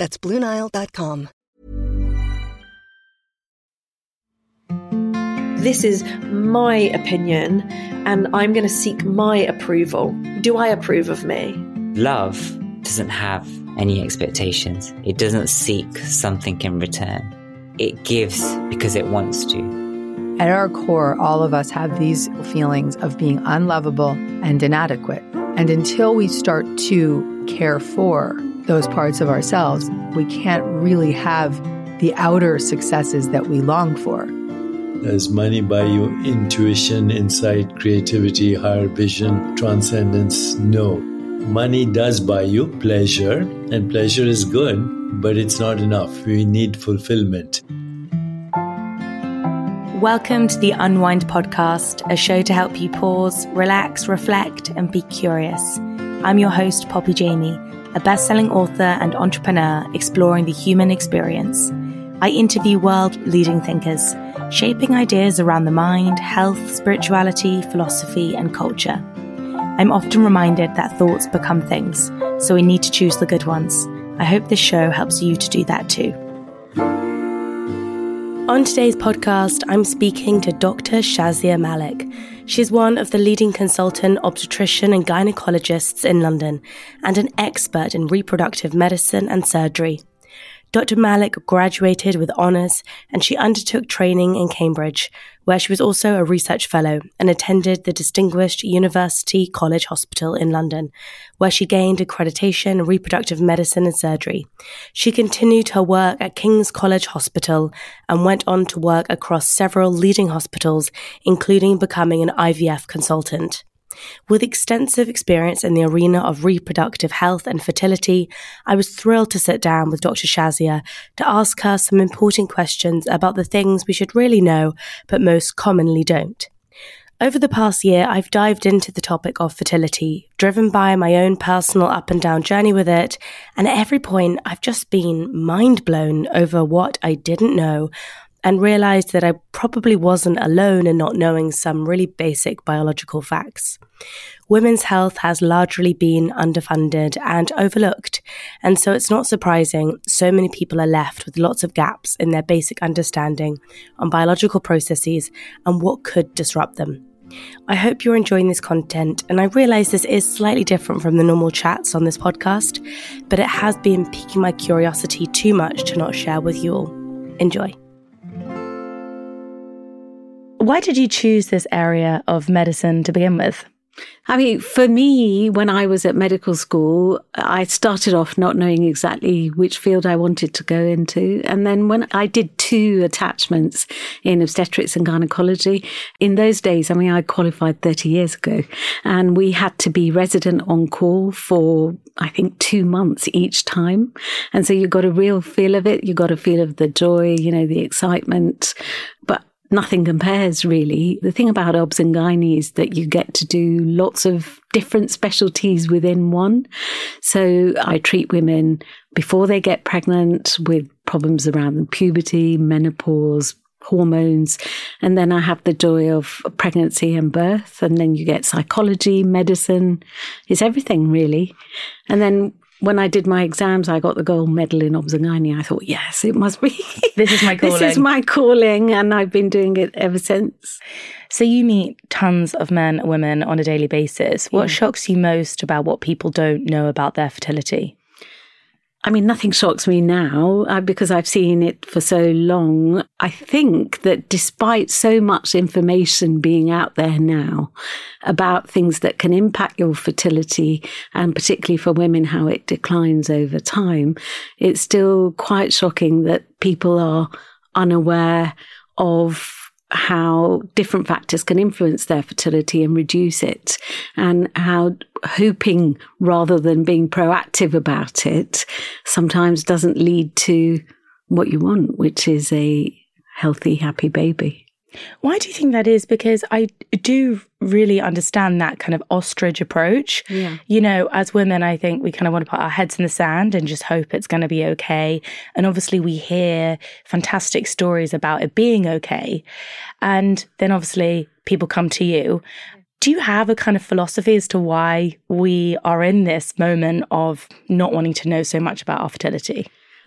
That's BlueNile.com. This is my opinion, and I'm going to seek my approval. Do I approve of me? Love doesn't have any expectations, it doesn't seek something in return. It gives because it wants to. At our core, all of us have these feelings of being unlovable and inadequate. And until we start to care for those parts of ourselves, we can't really have the outer successes that we long for. Does money buy you intuition, insight, creativity, higher vision, transcendence? No. Money does buy you pleasure, and pleasure is good, but it's not enough. We need fulfillment. Welcome to the Unwind Podcast, a show to help you pause, relax, reflect, and be curious. I'm your host, Poppy Jamie, a best selling author and entrepreneur exploring the human experience. I interview world leading thinkers, shaping ideas around the mind, health, spirituality, philosophy, and culture. I'm often reminded that thoughts become things, so we need to choose the good ones. I hope this show helps you to do that too. On today's podcast, I'm speaking to Dr. Shazia Malik. She's one of the leading consultant obstetrician and gynecologists in London and an expert in reproductive medicine and surgery. Dr. Malik graduated with honours and she undertook training in Cambridge, where she was also a research fellow and attended the Distinguished University College Hospital in London, where she gained accreditation in reproductive medicine and surgery. She continued her work at King's College Hospital and went on to work across several leading hospitals, including becoming an IVF consultant. With extensive experience in the arena of reproductive health and fertility, I was thrilled to sit down with Dr. Shazia to ask her some important questions about the things we should really know, but most commonly don't. Over the past year, I've dived into the topic of fertility, driven by my own personal up and down journey with it, and at every point, I've just been mind blown over what I didn't know and realized that I probably wasn't alone in not knowing some really basic biological facts. Women's health has largely been underfunded and overlooked, and so it's not surprising so many people are left with lots of gaps in their basic understanding on biological processes and what could disrupt them. I hope you're enjoying this content, and I realize this is slightly different from the normal chats on this podcast, but it has been piquing my curiosity too much to not share with you all. Enjoy. Why did you choose this area of medicine to begin with? I mean, for me, when I was at medical school, I started off not knowing exactly which field I wanted to go into. And then when I did two attachments in obstetrics and gynecology, in those days, I mean, I qualified 30 years ago, and we had to be resident on call for, I think, two months each time. And so you got a real feel of it. You got a feel of the joy, you know, the excitement. But nothing compares really. The thing about obs and gynae is that you get to do lots of different specialties within one. So I treat women before they get pregnant with problems around puberty, menopause, hormones. And then I have the joy of pregnancy and birth. And then you get psychology, medicine. It's everything really. And then when I did my exams, I got the gold medal in and. I thought, yes, it must be. This is my calling. this is my calling, and I've been doing it ever since. So you meet tons of men and women on a daily basis. What yeah. shocks you most about what people don't know about their fertility? I mean, nothing shocks me now uh, because I've seen it for so long. I think that despite so much information being out there now about things that can impact your fertility and particularly for women, how it declines over time, it's still quite shocking that people are unaware of how different factors can influence their fertility and reduce it, and how hoping rather than being proactive about it sometimes doesn't lead to what you want, which is a healthy, happy baby. Why do you think that is? Because I do really understand that kind of ostrich approach. Yeah. You know, as women, I think we kind of want to put our heads in the sand and just hope it's going to be okay. And obviously, we hear fantastic stories about it being okay. And then obviously, people come to you. Do you have a kind of philosophy as to why we are in this moment of not wanting to know so much about our fertility?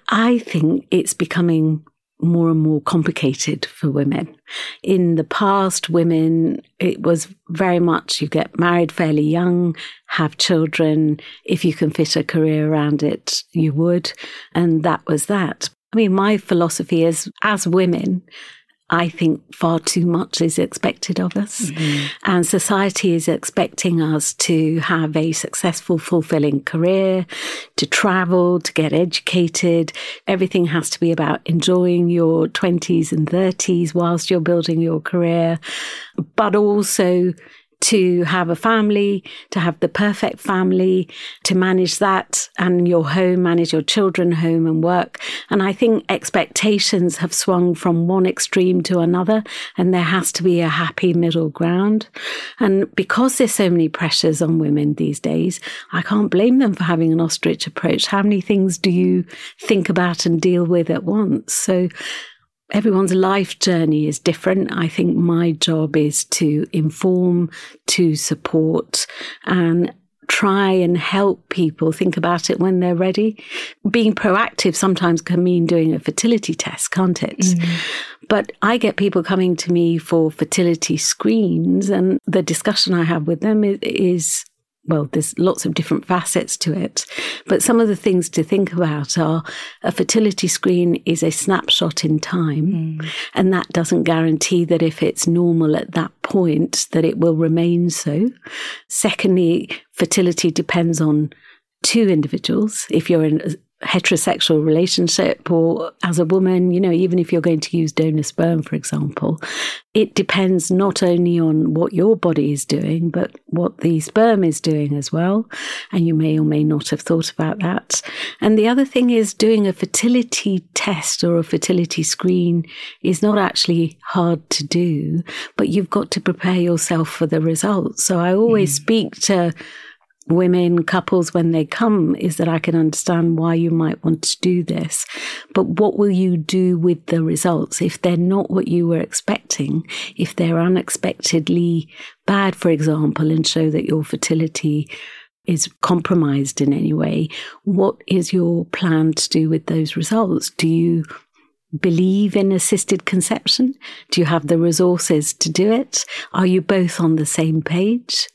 I think it's becoming more and more complicated for women. In the past, women, it was very much you get married fairly young, have children. If you can fit a career around it, you would. And that was that. I mean, my philosophy is as women, I think far too much is expected of us. Mm-hmm. And society is expecting us to have a successful, fulfilling career, to travel, to get educated. Everything has to be about enjoying your 20s and 30s whilst you're building your career, but also to have a family, to have the perfect family, to manage that and your home, manage your children, home and work. And I think expectations have swung from one extreme to another, and there has to be a happy middle ground. And because there's so many pressures on women these days, I can't blame them for having an ostrich approach. How many things do you think about and deal with at once? So everyone's life journey is different. I think my job is to inform, to support, and try and help people think about it when they're ready. Being proactive sometimes can mean doing a fertility test, can't it? Mm. But I get people coming to me for fertility screens, and the discussion I have with them is, is well, there's lots of different facets to it. But some of the things to think about are a fertility screen is a snapshot in time. Mm. And that doesn't guarantee that if it's normal at that point, that it will remain so. Secondly, fertility depends on two individuals. If you're in heterosexual relationship or as a woman, you know, even if you're going to use donor sperm, for example, it depends not only on what your body is doing, but what the sperm is doing as well. And you may or may not have thought about that. And the other thing is doing a fertility test or a fertility screen is not actually hard to do, but you've got to prepare yourself for the results. So I always mm. speak to women, couples, when they come, is that I can understand why you might want to do this. But what will you do with the results? If they're not what you were expecting, if they're unexpectedly bad, for example, and show that your fertility is compromised in any way, what is your plan to do with those results? Do you believe in assisted conception? Do you have the resources to do it? Are you both on the same page?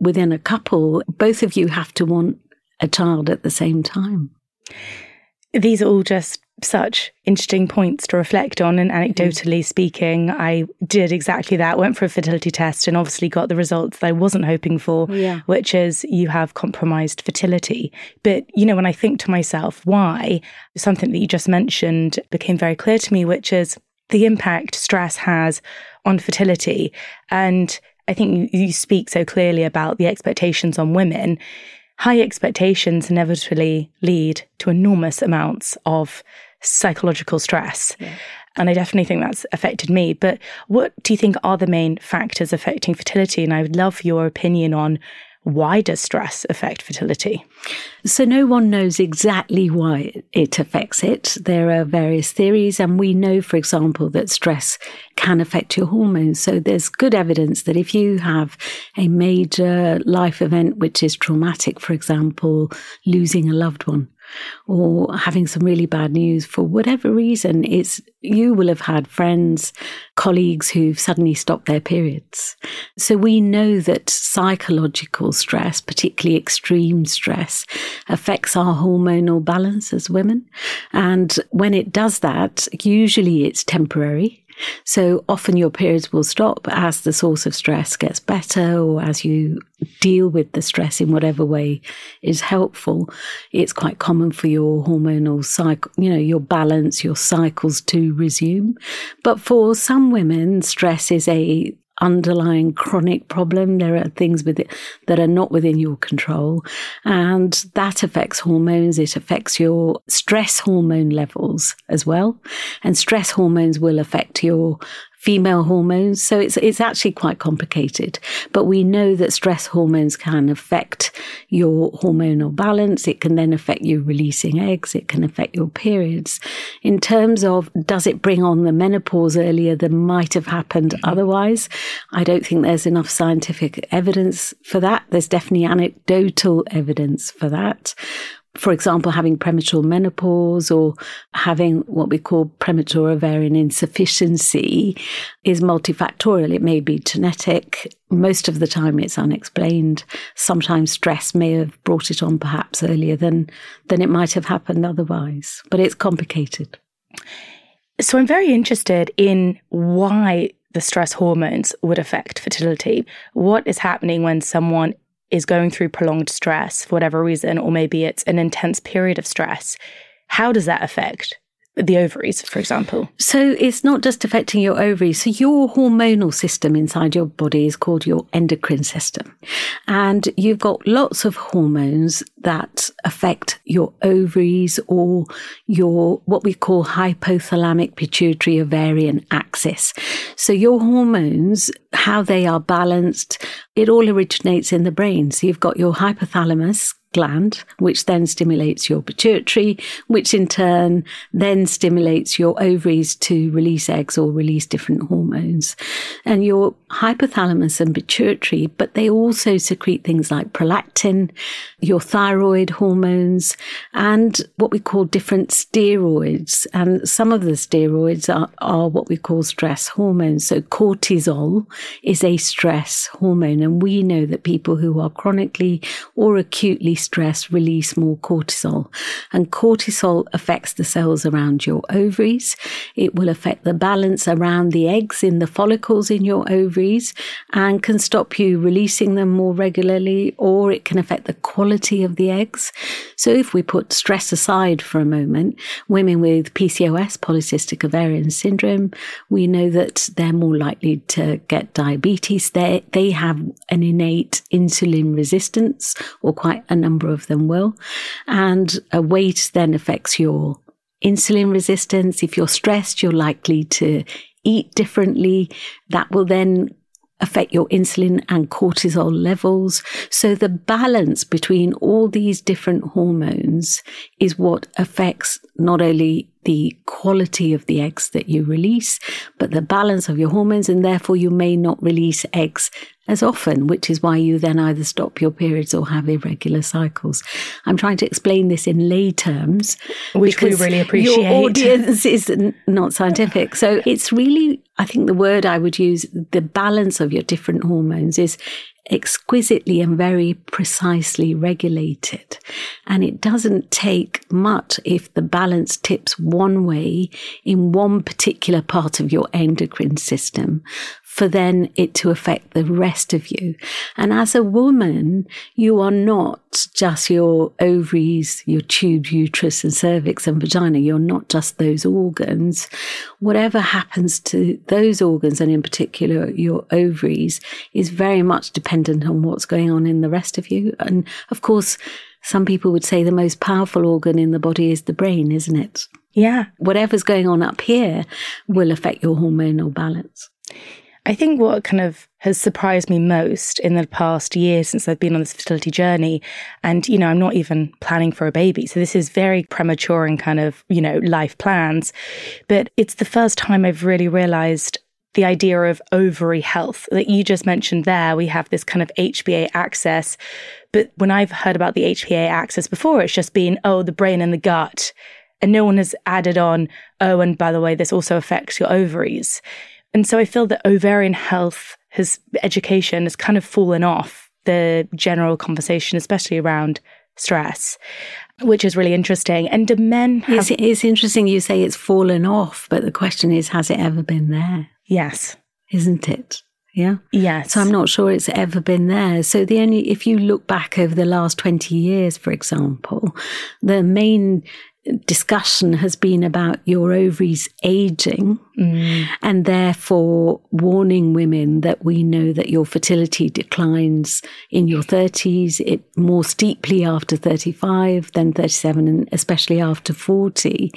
Within a couple, both of you have to want a child at the same time. These are all just such interesting points to reflect on. And anecdotally mm. speaking, I did exactly that. Went for a fertility test and obviously got the results that I wasn't hoping for, yeah. which is you have compromised fertility. But, you know, when I think to myself, why? Something that you just mentioned became very clear to me, which is the impact stress has on fertility. And I think you, you speak so clearly about the expectations on women. High expectations inevitably lead to enormous amounts of psychological stress. Yeah. And I definitely think that's affected me. But what do you think are the main factors affecting fertility? And I would love your opinion on why does stress affect fertility? So, no one knows exactly why it affects it. There are various theories, and we know, for example, that stress can affect your hormones. So, there's good evidence that if you have a major life event which is traumatic, for example, losing a loved one, or having some really bad news for whatever reason, it's you will have had friends, colleagues who've suddenly stopped their periods. So we know that psychological stress, particularly extreme stress, affects our hormonal balance as women. And when it does that, usually it's temporary. So often your periods will stop as the source of stress gets better or as you deal with the stress in whatever way is helpful. It's quite common for your hormonal cycle, you know, your balance, your cycles to resume. But for some women, stress is a underlying chronic problem. There are things with it that are not within your control. And that affects hormones. It affects your stress hormone levels as well. And stress hormones will affect your female hormones. So it's, it's actually quite complicated. But we know that stress hormones can affect your hormonal balance. It can then affect you releasing eggs. It can affect your periods. In terms of does it bring on the menopause earlier than might have happened mm-hmm. otherwise? I don't think there's enough scientific evidence for that. There's definitely anecdotal evidence for that for example, having premature menopause or having what we call premature ovarian insufficiency is multifactorial. It may be genetic. Most of the time it's unexplained. Sometimes stress may have brought it on perhaps earlier than, than it might have happened otherwise, but it's complicated. So I'm very interested in why the stress hormones would affect fertility. What is happening when someone is going through prolonged stress for whatever reason, or maybe it's an intense period of stress, how does that affect the ovaries, for example? So it's not just affecting your ovaries. So your hormonal system inside your body is called your endocrine system. And you've got lots of hormones that affect your ovaries or your what we call hypothalamic pituitary ovarian axis. So your hormones, how they are balanced, it all originates in the brain. So you've got your hypothalamus gland, which then stimulates your pituitary, which in turn then stimulates your ovaries to release eggs or release different hormones. And your hypothalamus and pituitary, but they also secrete things like prolactin, your thyroid hormones, and what we call different steroids. And some of the steroids are, are what we call stress hormones. So cortisol is a stress hormone. And we know that people who are chronically or acutely stressed release more cortisol. And cortisol affects the cells around your ovaries. It will affect the balance around the eggs in the follicles in your ovaries and can stop you releasing them more regularly, or it can affect the quality of the eggs. So if we put stress aside for a moment, women with PCOS, polycystic ovarian syndrome, we know that they're more likely to get diabetes. They, they have an innate insulin resistance or quite a number of them will. And a weight then affects your insulin resistance. If you're stressed, you're likely to eat differently. That will then affect your insulin and cortisol levels. So the balance between all these different hormones is what affects not only the quality of the eggs that you release, but the balance of your hormones. And therefore you may not release eggs as often, which is why you then either stop your periods or have irregular cycles. I'm trying to explain this in lay terms, which we really appreciate. Your audience is not scientific, so it's really, I think, the word I would use, the balance of your different hormones is exquisitely and very precisely regulated. And it doesn't take much if the balance tips one way in one particular part of your endocrine system for then it to affect the rest of you. And as a woman, you are not just your ovaries, your tube, uterus and cervix and vagina. You're not just those organs. Whatever happens to those organs and in particular your ovaries is very much dependent on what's going on in the rest of you. And of course, some people would say the most powerful organ in the body is the brain, isn't it? Yeah. Whatever's going on up here will affect your hormonal balance. I think what kind of has surprised me most in the past year since I've been on this fertility journey, and you know, I'm not even planning for a baby. So this is very premature in kind of, you know, life plans. But it's the first time I've really realized the idea of ovary health that you just mentioned there. We have this kind of HPA axis. But when I've heard about the HPA axis before, it's just been, oh, the brain and the gut. And no one has added on, oh, and by the way, this also affects your ovaries. And so I feel that ovarian health has education has kind of fallen off the general conversation, especially around stress, which is really interesting. And do men have- it's, it's interesting you say it's fallen off, but the question is, has it ever been there? Yes. Isn't it? Yeah. Yes. So I'm not sure it's ever been there. So the only, if you look back over the last 20 years, for example, the main discussion has been about your ovaries aging mm. and therefore warning women that we know that your fertility declines in your 30s, it more steeply after 35 than 37 and especially after 40.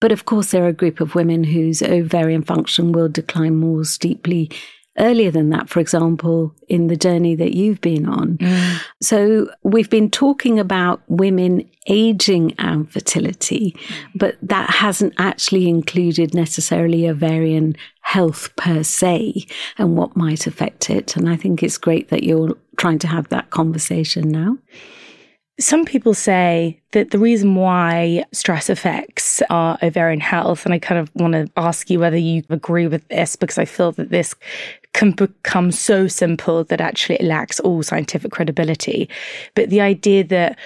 But of course, there are a group of women whose ovarian function will decline more steeply earlier than that, for example, in the journey that you've been on. Mm. So we've been talking about women aging and fertility, but that hasn't actually included necessarily ovarian health per se and what might affect it. And I think it's great that you're trying to have that conversation now. Some people say that the reason why stress affects our ovarian health, and I kind of want to ask you whether you agree with this because I feel that this can become so simple that actually it lacks all scientific credibility. But the idea that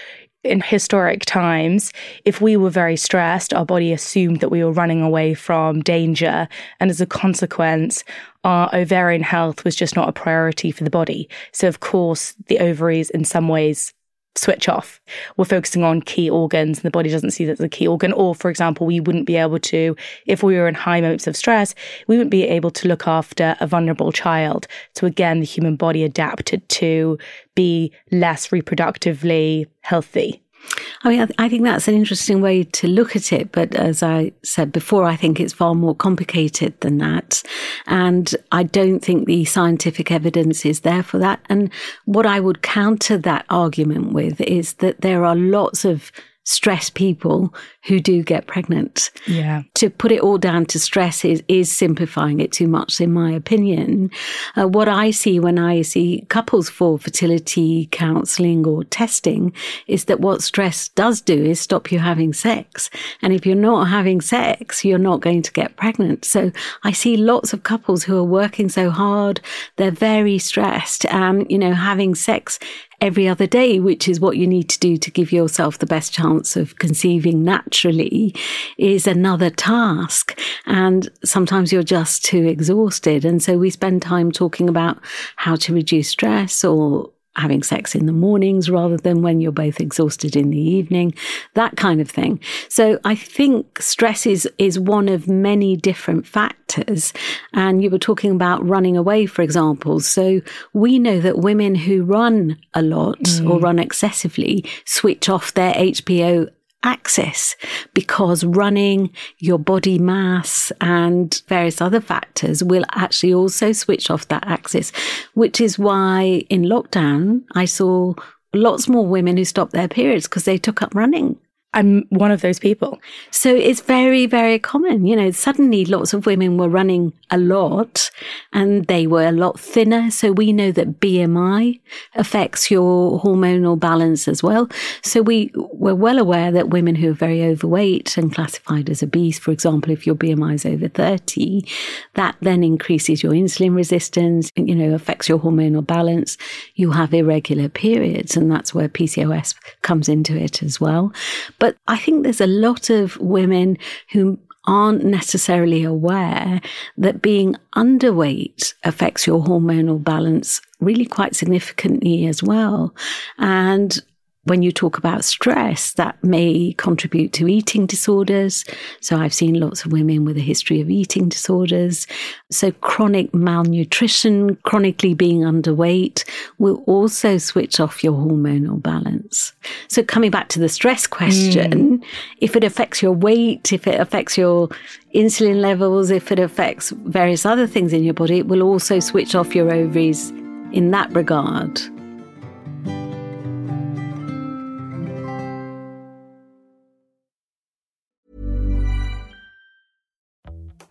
in historic times, if we were very stressed, our body assumed that we were running away from danger. And as a consequence, our ovarian health was just not a priority for the body. So, of course, the ovaries, in some ways, switch off. We're focusing on key organs and the body doesn't see that as a key organ. Or, for example, we wouldn't be able to, if we were in high moments of stress, we wouldn't be able to look after a vulnerable child. So again, the human body adapted to be less reproductively healthy. I mean, I think that's an interesting way to look at it. But as I said before, I think it's far more complicated than that. And I don't think the scientific evidence is there for that. And what I would counter that argument with is that there are lots of stress people who do get pregnant. Yeah. To put it all down to stress is, is simplifying it too much, in my opinion. Uh, what I see when I see couples for fertility counseling or testing is that what stress does do is stop you having sex. And if you're not having sex, you're not going to get pregnant. So I see lots of couples who are working so hard. They're very stressed and, you know, having sex every other day, which is what you need to do to give yourself the best chance of conceiving naturally, is another task. And sometimes you're just too exhausted. And so we spend time talking about how to reduce stress or having sex in the mornings rather than when you're both exhausted in the evening, that kind of thing. So I think stress is, is one of many different factors. And you were talking about running away, for example. So we know that women who run a lot mm. or run excessively switch off their HPO axis because running, your body mass, and various other factors will actually also switch off that axis, which is why in lockdown I saw lots more women who stopped their periods because they took up running. I'm one of those people. So it's very, very common. You know, suddenly lots of women were running a lot and they were a lot thinner. So we know that BMI affects your hormonal balance as well. So we were well aware that women who are very overweight and classified as obese, for example, if your BMI is over 30, that then increases your insulin resistance, you know, affects your hormonal balance. You have irregular periods and that's where PCOS comes into it as well. But but I think there's a lot of women who aren't necessarily aware that being underweight affects your hormonal balance really quite significantly as well. And when you talk about stress, that may contribute to eating disorders. So I've seen lots of women with a history of eating disorders. So chronic malnutrition, chronically being underweight will also switch off your hormonal balance. So coming back to the stress question, mm. if it affects your weight, if it affects your insulin levels, if it affects various other things in your body, it will also switch off your ovaries in that regard.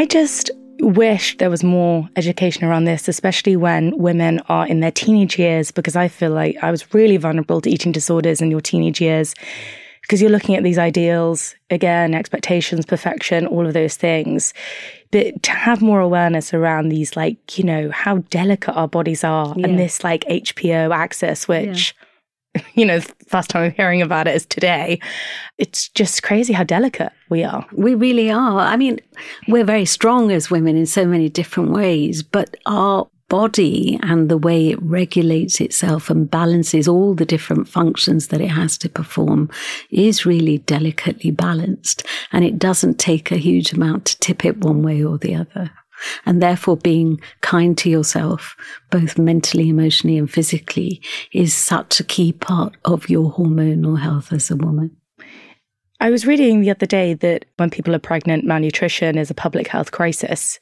I just wish there was more education around this, especially when women are in their teenage years, because I feel like I was really vulnerable to eating disorders in your teenage years. Because you're looking at these ideals, again, expectations, perfection, all of those things. But to have more awareness around these, like, you know, how delicate our bodies are Yeah. and this like HPO axis, which, you know, first time I'm hearing about it is today. It's just crazy how delicate we are. We really are. I mean, we're very strong as women in so many different ways, but our body and the way it regulates itself and balances all the different functions that it has to perform is really delicately balanced. And it doesn't take a huge amount to tip it one way or the other. And therefore, being kind to yourself, both mentally, emotionally, and physically, is such a key part of your hormonal health as a woman. I was reading the other day that when people are pregnant, malnutrition is a public health crisis.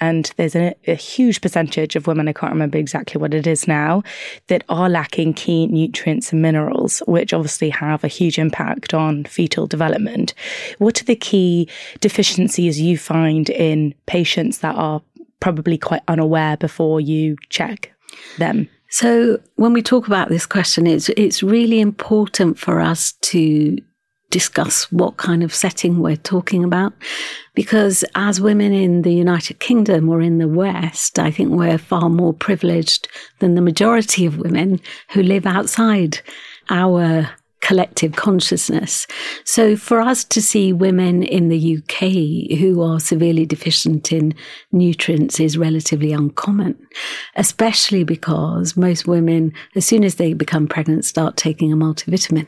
And there's a, a, huge percentage of women, I can't remember exactly what it is now, that are lacking key nutrients and minerals, which obviously have a huge impact on fetal development. What are the key deficiencies you find in patients that are probably quite unaware before you check them? So when we talk about this question, it's it's really important for us to discuss what kind of setting we're talking about. Because as women in the United Kingdom or in the West, I think we're far more privileged than the majority of women who live outside our collective consciousness. So for us to see women in the UK who are severely deficient in nutrients is relatively uncommon, especially because most women, as soon as they become pregnant, start taking a multivitamin.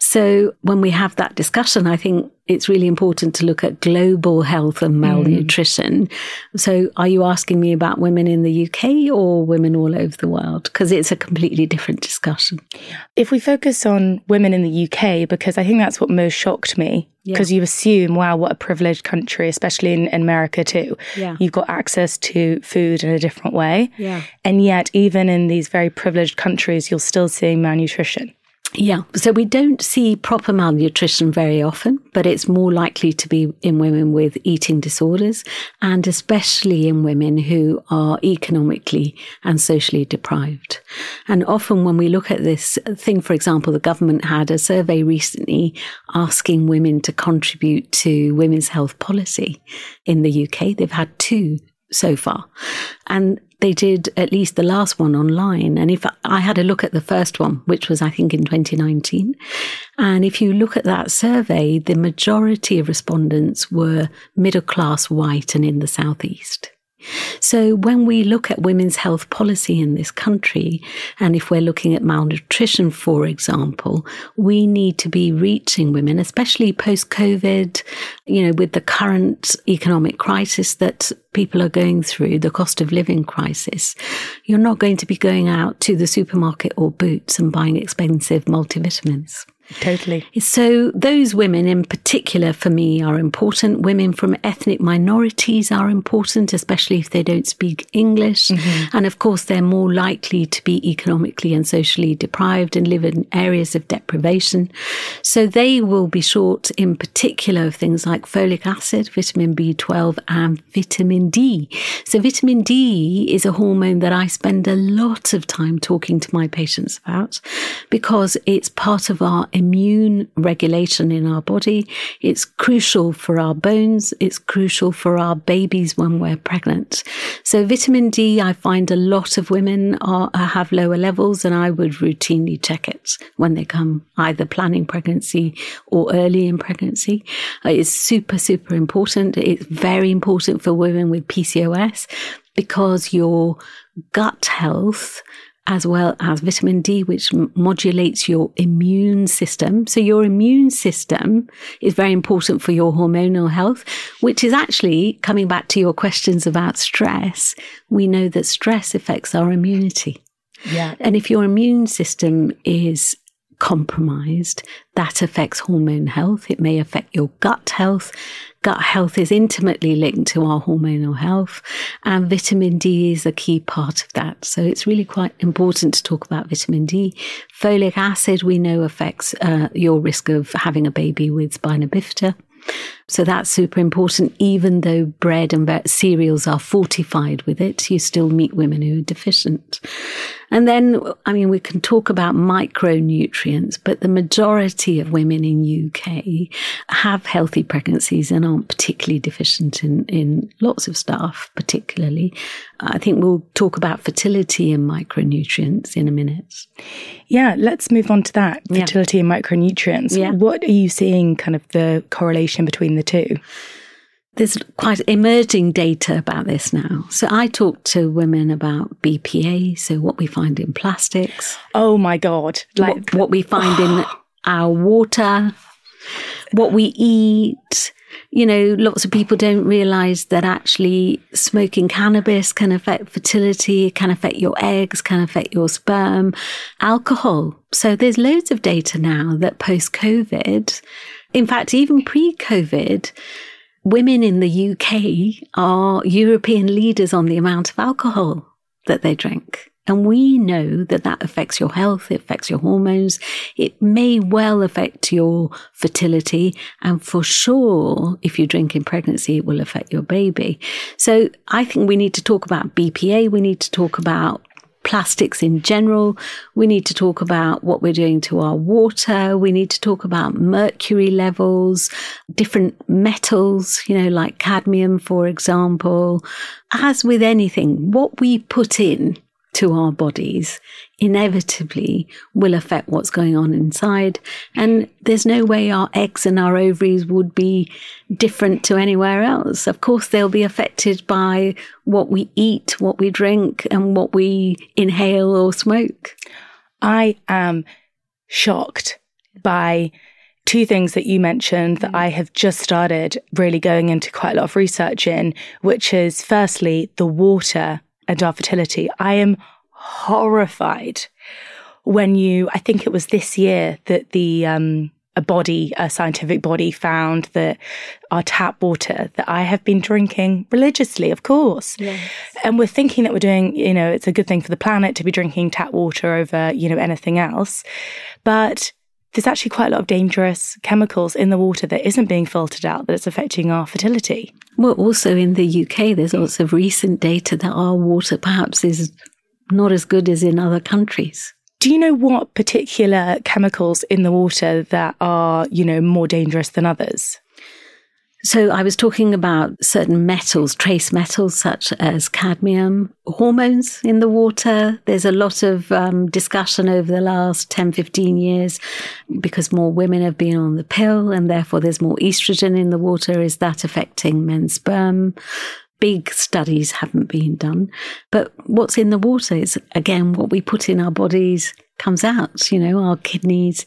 So when we have that discussion, I think it's really important to look at global health and malnutrition. Mm. So, are you asking me about women in the UK or women all over the world? Because it's a completely different discussion. If we focus on women in the UK, because I think that's what most shocked me, because yeah. you assume, wow, what a privileged country, especially in, in America too. Yeah. You've got access to food in a different way. Yeah. And yet, even in these very privileged countries, you're still seeing malnutrition. Yeah. So we don't see proper malnutrition very often, but it's more likely to be in women with eating disorders and especially in women who are economically and socially deprived. And often when we look at this thing, for example, the government had a survey recently asking women to contribute to women's health policy in the UK. They've had two so far. And they did at least the last one online. And if I had a look at the first one, which was, I think, in 2019, and if you look at that survey, the majority of respondents were middle class white and in the Southeast. So when we look at women's health policy in this country, and if we're looking at malnutrition, for example, we need to be reaching women, especially post COVID, you know, with the current economic crisis that people are going through, the cost of living crisis. You're not going to be going out to the supermarket or Boots and buying expensive multivitamins. Totally. So, those women in particular for me are important. Women from ethnic minorities are important, especially if they don't speak English. Mm-hmm. And of course, they're more likely to be economically and socially deprived and live in areas of deprivation. So, they will be short in particular of things like folic acid, vitamin B12, and vitamin D. So, vitamin D is a hormone that I spend a lot of time talking to my patients about because it's part of our immune regulation in our body. It's crucial for our bones. It's crucial for our babies when we're pregnant. So vitamin D, I find a lot of women are, have lower levels and I would routinely check it when they come either planning pregnancy or early in pregnancy. Uh, it's super, super important. It's very important for women with PCOS because your gut health as well as vitamin D, which modulates your immune system. So your immune system is very important for your hormonal health, which is actually coming back to your questions about stress. We know that stress affects our immunity. Yeah. And if your immune system is compromised, that affects hormone health. It may affect your gut health. Gut health is intimately linked to our hormonal health, and vitamin D is a key part of that. So it's really quite important to talk about vitamin D. Folic acid, we know, affects uh, your risk of having a baby with spina bifida. So that's super important. Even though bread and cereals are fortified with it, you still meet women who are deficient. And then, I mean, we can talk about micronutrients, but the majority of women in UK have healthy pregnancies and aren't particularly deficient in, in lots of stuff, particularly. I think we'll talk about fertility and micronutrients in a minute. Yeah, let's move on to that fertility yeah. and micronutrients. Yeah. What are you seeing kind of the correlation between the two? There's quite emerging data about this now. So I talk to women about BPA, so what we find in plastics. Oh my God. Like what, what we find in our water, what we eat. You know, lots of people don't realize that actually smoking cannabis can affect fertility, can affect your eggs, can affect your sperm, alcohol. So there's loads of data now that post COVID, in fact, even pre COVID, women in the UK are European leaders on the amount of alcohol that they drink. And we know that that affects your health, it affects your hormones, it may well affect your fertility. And for sure, if you drink in pregnancy, it will affect your baby. So I think we need to talk about BPA. We need to talk about plastics in general. We need to talk about what we're doing to our water. We need to talk about mercury levels, different metals, you know, like cadmium, for example. As with anything, what we put in to our bodies inevitably will affect what's going on inside. And there's no way our eggs and our ovaries would be different to anywhere else. Of course, they'll be affected by what we eat, what we drink, and what we inhale or smoke. I am shocked by two things that you mentioned that mm. I have just started really going into quite a lot of research in, which is firstly the water and our fertility. I am horrified when you, I think it was this year that the, um, a body, a scientific body found that our tap water that I have been drinking religiously, of course. Yes. And we're thinking that we're doing, you know, it's a good thing for the planet to be drinking tap water over, you know, anything else. But there's actually quite a lot of dangerous chemicals in the water that isn't being filtered out that it's affecting our fertility. Well, also in the UK, there's lots of recent data that our water perhaps is not as good as in other countries. Do you know what particular chemicals in the water that are, you know, more dangerous than others? So I was talking about certain metals, trace metals such as cadmium, hormones in the water. There's a lot of um, discussion over the last 10, 15 years because more women have been on the pill and therefore there's more estrogen in the water. Is that affecting men's sperm? big studies haven't been done. But what's in the water is, again, what we put in our bodies comes out. You know, our kidneys,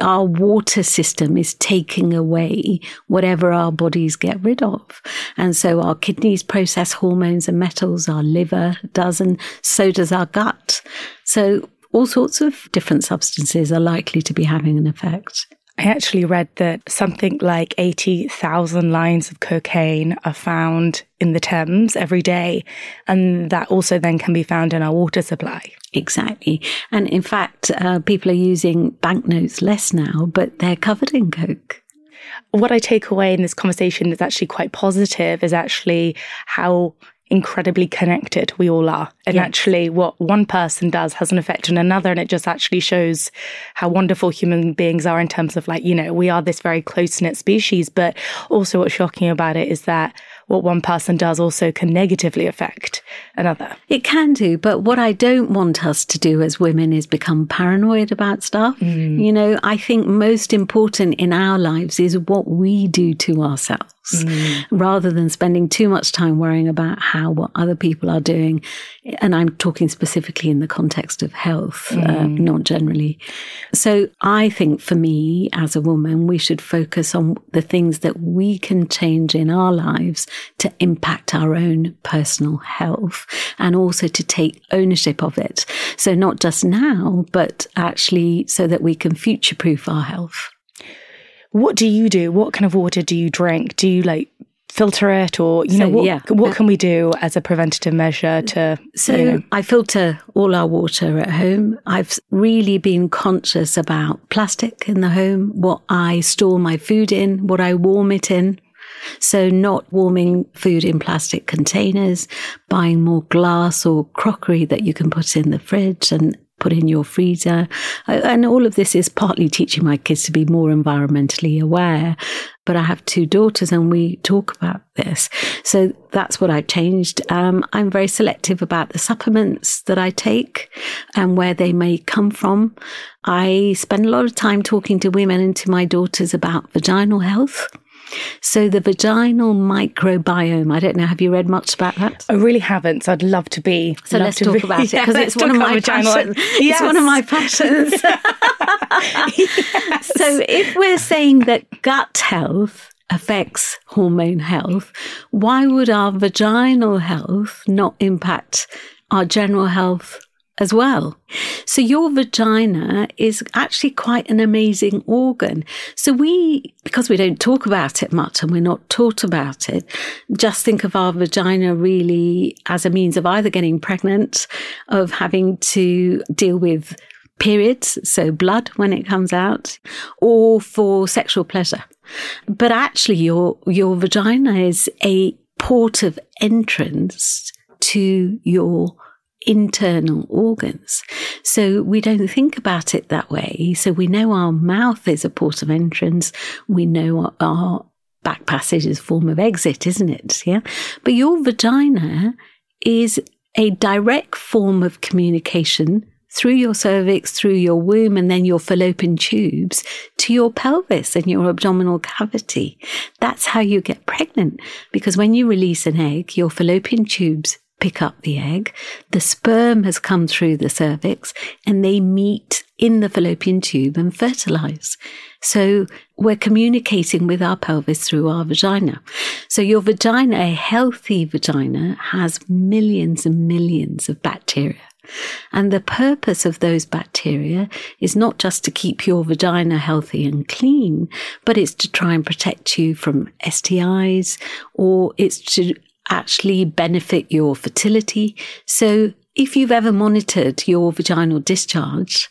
our water system is taking away whatever our bodies get rid of. And so our kidneys process hormones and metals, our liver does, and so does our gut. So all sorts of different substances are likely to be having an effect. I actually read that something like 80,000 lines of cocaine are found in the Thames every day. And that also then can be found in our water supply. Exactly. And in fact, uh, people are using banknotes less now, but they're covered in coke. What I take away in this conversation that's actually quite positive is actually how incredibly connected we all are. And actually, what one person does has an effect on another. And it just actually shows how wonderful human beings are in terms of like, you know, we are this very close knit species. But also, what's shocking about it is that what one person does also can negatively affect another. It can do, but what I don't want us to do as women is become paranoid about stuff. Mm. You know, I think most important in our lives is what we do to ourselves. Mm. rather than spending too much time worrying about how what other people are doing. And I'm talking specifically in the context of health, uh, mm. uh, not generally. So I think for me as a woman, we should focus on the things that we can change in our lives to impact our own personal health and also to take ownership of it. So not just now, but actually so that we can future proof our health. What do you do? What kind of water do you drink? Do you like filter it or you so, know what, yeah. what uh, can we do as a preventative measure to so you know? i filter all our water at home i've really been conscious about plastic in the home what i store my food in what i warm it in so not warming food in plastic containers buying more glass or crockery that you can put in the fridge and put in your freezer. And all of this is partly teaching my kids to be more environmentally aware. But I have two daughters and we talk about this. So that's what I've changed. Um, I'm very selective about the supplements that I take and where they may come from. I spend a lot of time talking to women and to my daughters about vaginal health. So the vaginal microbiome, I don't know, have you read much about that? I really haven't. So I'd love to be. So let's talk be, about it because yeah, it's one of my passions. It's one of my passions. So if we're saying that gut health affects hormone health, why would our vaginal health not impact our general health as well. So your vagina is actually quite an amazing organ. So we, because we don't talk about it much and we're not taught about it, just think of our vagina really as a means of either getting pregnant, of having to deal with periods, so blood when it comes out, or for sexual pleasure. But actually your, your vagina is a port of entrance to your internal organs. So we don't think about it that way. So we know our mouth is a port of entrance. We know our back passage is a form of exit, isn't it? Yeah. But your vagina is a direct form of communication through your cervix, through your womb, and then your fallopian tubes to your pelvis and your abdominal cavity. That's how you get pregnant. Because when you release an egg, your fallopian tubes pick up the egg. The sperm has come through the cervix and they meet in the fallopian tube and fertilize. So we're communicating with our pelvis through our vagina. So your vagina, a healthy vagina has millions and millions of bacteria. And the purpose of those bacteria is not just to keep your vagina healthy and clean, but it's to try and protect you from STIs or it's to actually benefit your fertility. So if you've ever monitored your vaginal discharge,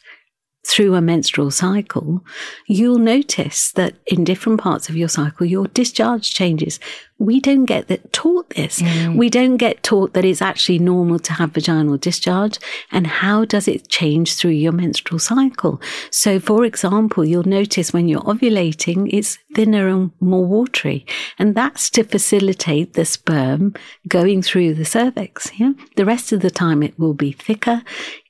through a menstrual cycle, you'll notice that in different parts of your cycle, your discharge changes we don't get that taught this. Mm. We don't get taught that it's actually normal to have vaginal discharge and how does it change through your menstrual cycle. So, for example, you'll notice when you're ovulating, it's thinner and more watery, and that's to facilitate the sperm going through the cervix. Yeah, the rest of the time it will be thicker.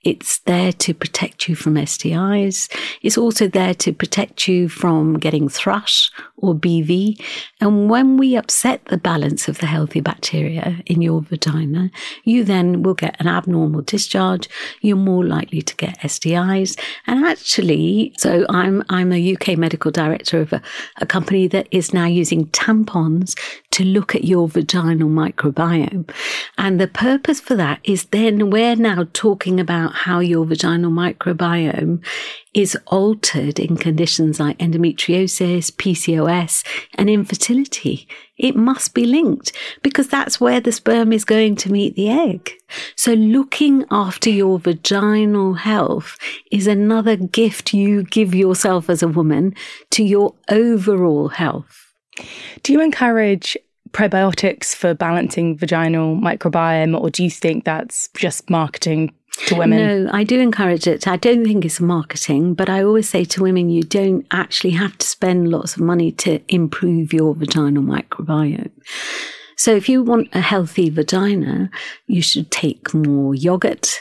It's there to protect you from STIs. It's also there to protect you from getting thrush or BV. And when we upset the balance of the healthy bacteria in your vagina, you then will get an abnormal discharge. You're more likely to get STIs. And actually, so I'm, I'm a UK medical director of a, a company that is now using tampons to look at your vaginal microbiome. And the purpose for that is then we're now talking about how your vaginal microbiome is altered in conditions like endometriosis, PCOS, and infertility. It must be linked because that's where the sperm is going to meet the egg. So looking after your vaginal health is another gift you give yourself as a woman to your overall health. Do you encourage probiotics for balancing vaginal microbiome, or do you think that's just marketing to women? No, I do encourage it. I don't think it's marketing, but I always say to women, you don't actually have to spend lots of money to improve your vaginal microbiome. So if you want a healthy vagina, you should take more yogurt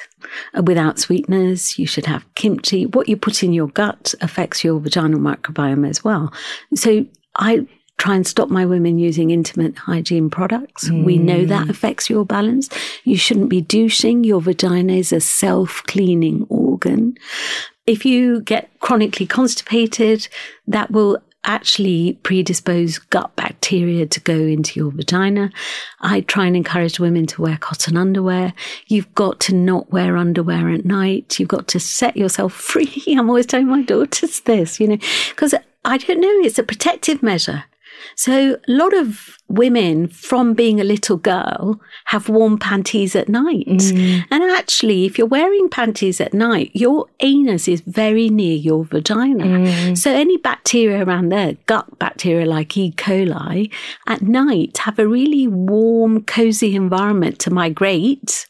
uh, without sweeteners. You should have kimchi. What you put in your gut affects your vaginal microbiome as well. So I try and stop my women using intimate hygiene products. Mm. We know that affects your balance. You shouldn't be douching. Your vagina is a self cleaning organ. If you get chronically constipated, that will actually predispose gut bacteria to go into your vagina. I try and encourage women to wear cotton underwear. You've got to not wear underwear at night. You've got to set yourself free. I'm always telling my daughters this, you know, because I don't know, it's a protective measure. So a lot of women from being a little girl have worn panties at night. Mm. And actually, if you're wearing panties at night, your anus is very near your vagina. Mm. So any bacteria around there, gut bacteria like E. coli, at night have a really warm, cozy environment to migrate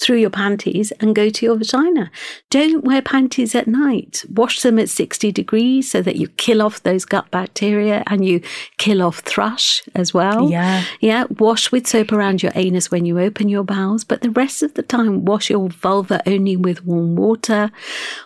through your panties and go to your vagina. Don't wear panties at night. Wash them at 60 degrees so that you kill off those gut bacteria and you kill off thrush as well. Yeah. Yeah. Wash with soap around your anus when you open your bowels, but the rest of the time, wash your vulva only with warm water.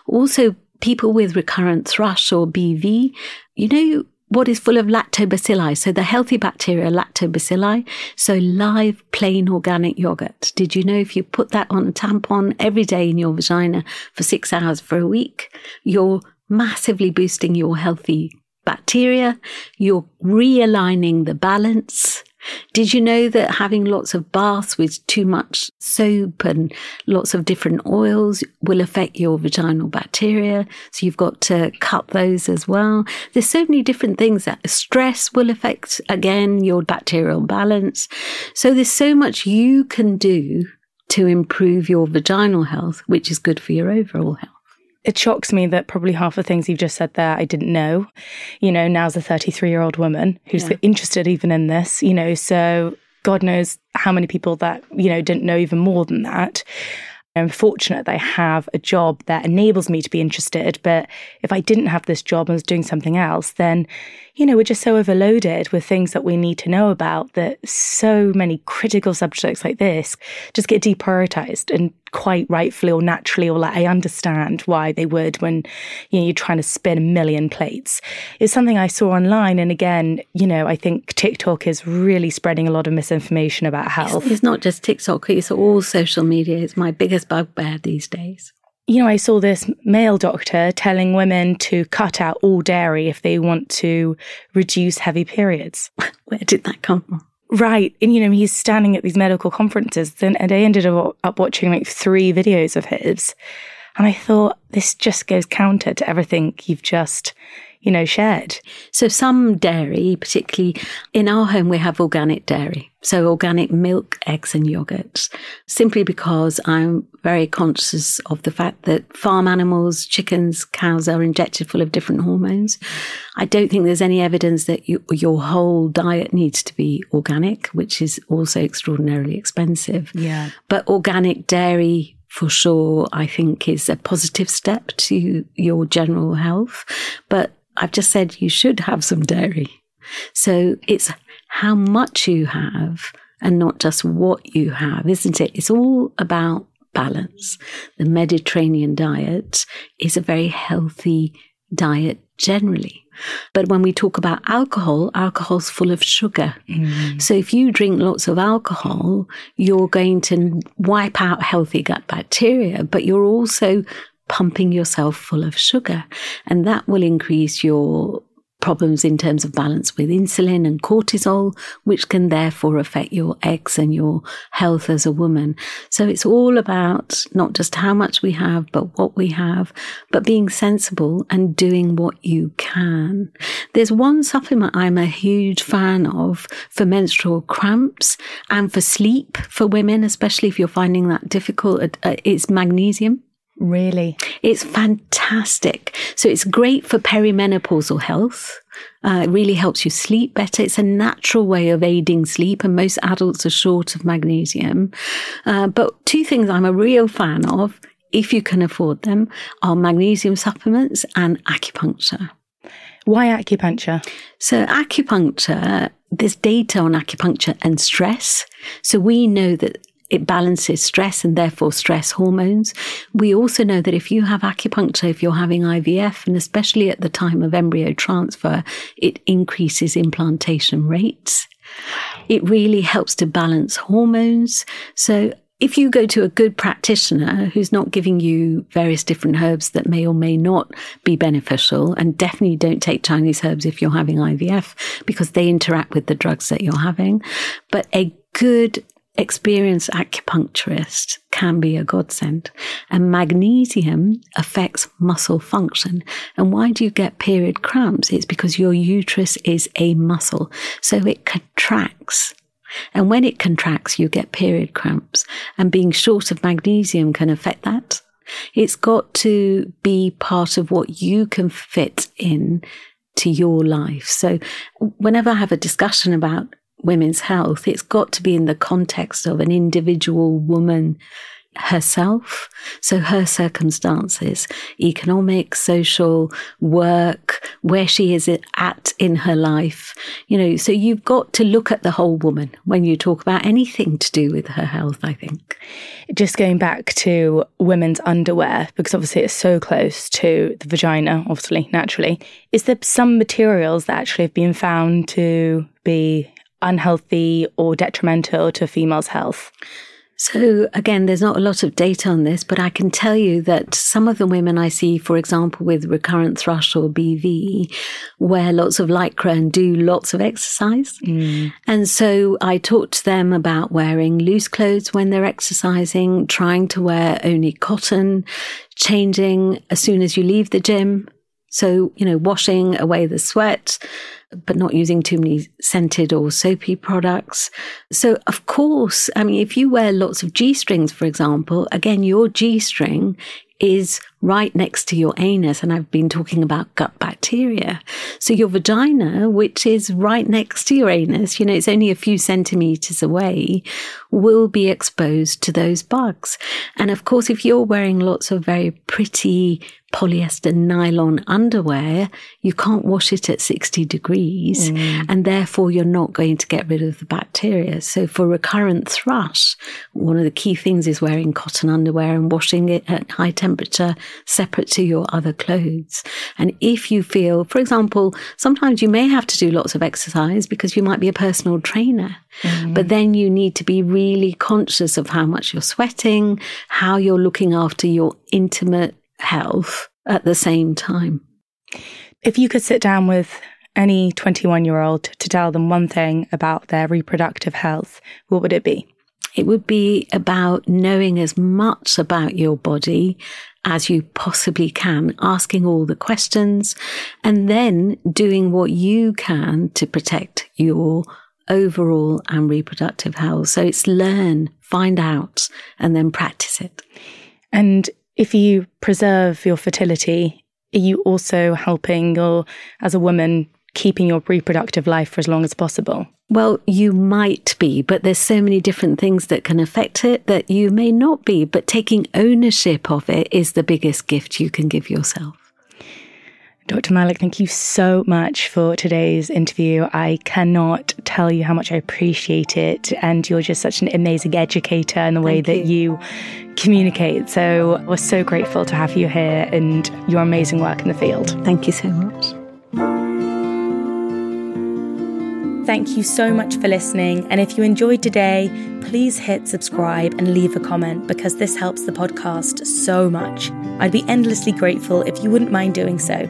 Also, people with recurrent thrush or BV, you know, is full of lactobacilli. So the healthy bacteria, lactobacilli. So live, plain organic yogurt. Did you know if you put that on a tampon every day in your vagina for six hours for a week, you're massively boosting your healthy bacteria. You're realigning the balance. Did you know that having lots of baths with too much soap and lots of different oils will affect your vaginal bacteria? So you've got to cut those as well. There's so many different things that stress will affect again your bacterial balance. So there's so much you can do to improve your vaginal health, which is good for your overall health it shocks me that probably half the things you've just said there I didn't know. You know, now's a 33 year old woman who's yeah. interested even in this, you know, so God knows how many people that, you know, didn't know even more than that. I'm fortunate that I have a job that enables me to be interested. But if I didn't have this job and was doing something else, then, you know, we're just so overloaded with things that we need to know about that so many critical subjects like this just get deprioritized and quite rightfully or naturally, or like I understand why they would when you know you're trying to spin a million plates. It's something I saw online, and again, you know, I think TikTok is really spreading a lot of misinformation about health. It's, it's not just TikTok; it's all social media. It's my biggest bugbear these days you know, I saw this male doctor telling women to cut out all dairy if they want to reduce heavy periods. Where did that come from? Right. And, you know, he's standing at these medical conferences and, and I ended up watching like three videos of his. And I thought, this just goes counter to everything you've just you know, shared. So some dairy, particularly in our home, we have organic dairy. So organic milk, eggs and yogurts, simply because I'm very conscious of the fact that farm animals, chickens, cows are injected full of different hormones. I don't think there's any evidence that you, your whole diet needs to be organic, which is also extraordinarily expensive. Yeah. But organic dairy for sure, I think is a positive step to your general health. But I've just said you should have some dairy. So it's how much you have and not just what you have, isn't it? It's all about balance. The Mediterranean diet is a very healthy diet generally. But when we talk about alcohol, alcohol's full of sugar. Mm. So if you drink lots of alcohol, you're going to wipe out healthy gut bacteria, but you're also pumping yourself full of sugar. And that will increase your problems in terms of balance with insulin and cortisol, which can therefore affect your eggs and your health as a woman. So it's all about not just how much we have, but what we have, but being sensible and doing what you can. There's one supplement I'm a huge fan of for menstrual cramps and for sleep for women, especially if you're finding that difficult. Uh, it's magnesium. Really? It's fantastic. So it's great for perimenopausal health. Uh, it really helps you sleep better. It's a natural way of aiding sleep, and most adults are short of magnesium. Uh, but two things I'm a real fan of, if you can afford them, are magnesium supplements and acupuncture. Why acupuncture? So, acupuncture, there's data on acupuncture and stress. So, we know that it balances stress and therefore stress hormones. We also know that if you have acupuncture, if you're having IVF, and especially at the time of embryo transfer, it increases implantation rates. It really helps to balance hormones. So if you go to a good practitioner who's not giving you various different herbs that may or may not be beneficial, and definitely don't take Chinese herbs if you're having IVF because they interact with the drugs that you're having, but a good experienced acupuncturist can be a godsend. And magnesium affects muscle function. And why do you get period cramps? It's because your uterus is a muscle. So it contracts and when it contracts, you get period cramps. And being short of magnesium can affect that. It's got to be part of what you can fit in to your life. So whenever I have a discussion about women's health, it's got to be in the context of an individual woman herself. So her circumstances, economic, social, work, where she is at in her life. You know, so you've got to look at the whole woman when you talk about anything to do with her health, I think. Just going back to women's underwear, because obviously it's so close to the vagina, obviously, naturally. Is there some materials that actually have been found to be unhealthy or detrimental to a female's health? So, again, there's not a lot of data on this, but I can tell you that some of the women I see, for example, with recurrent thrush or BV, wear lots of lycra and do lots of exercise. Mm. And so I talk to them about wearing loose clothes when they're exercising, trying to wear only cotton, changing as soon as you leave the gym. So, you know, washing away the sweat, but not using too many scented or soapy products. So, of course, I mean, if you wear lots of G strings, for example, again, your G string is right next to your anus. And I've been talking about gut bacteria. So your vagina, which is right next to your anus, you know, it's only a few centimeters away, will be exposed to those bugs. And of course, if you're wearing lots of very pretty polyester nylon underwear, you can't wash it at 60 degrees mm. and therefore you're not going to get rid of the bacteria. So for recurrent thrush, one of the key things is wearing cotton underwear and washing it at high temperature separate to your other clothes. And if you feel, for example, sometimes you may have to do lots of exercise because you might be a personal trainer. Mm. But then you need to be really conscious of how much you're sweating, how you're looking after your intimate health at the same time. If you could sit down with any 21 year old to tell them one thing about their reproductive health, what would it be? It would be about knowing as much about your body as you possibly can, asking all the questions, and then doing what you can to protect your overall and reproductive health. So it's learn, find out, and then practice it. And if you preserve your fertility, are you also helping your, as a woman, keeping your reproductive life for as long as possible? Well, you might be, but there's so many different things that can affect it that you may not be. But taking ownership of it is the biggest gift you can give yourself. Dr. Malik, thank you so much for today's interview. I cannot tell you how much I appreciate it. And you're just such an amazing educator in the way thank that you. you communicate. So we're so grateful to have you here and your amazing work in the field. Thank you so much. Thank you so much for listening. And if you enjoyed today, please hit subscribe and leave a comment because this helps the podcast so much. I'd be endlessly grateful if you wouldn't mind doing so.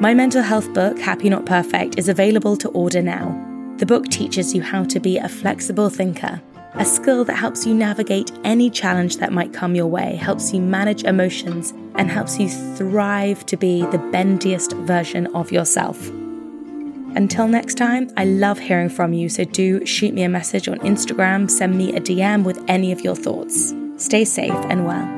My mental health book, Happy Not Perfect, is available to order now. The book teaches you how to be a flexible thinker, a skill that helps you navigate any challenge that might come your way, helps you manage emotions, and helps you thrive to be the bendiest version of yourself. Until next time, I love hearing from you, so do shoot me a message on Instagram, send me a DM with any of your thoughts. Stay safe and well.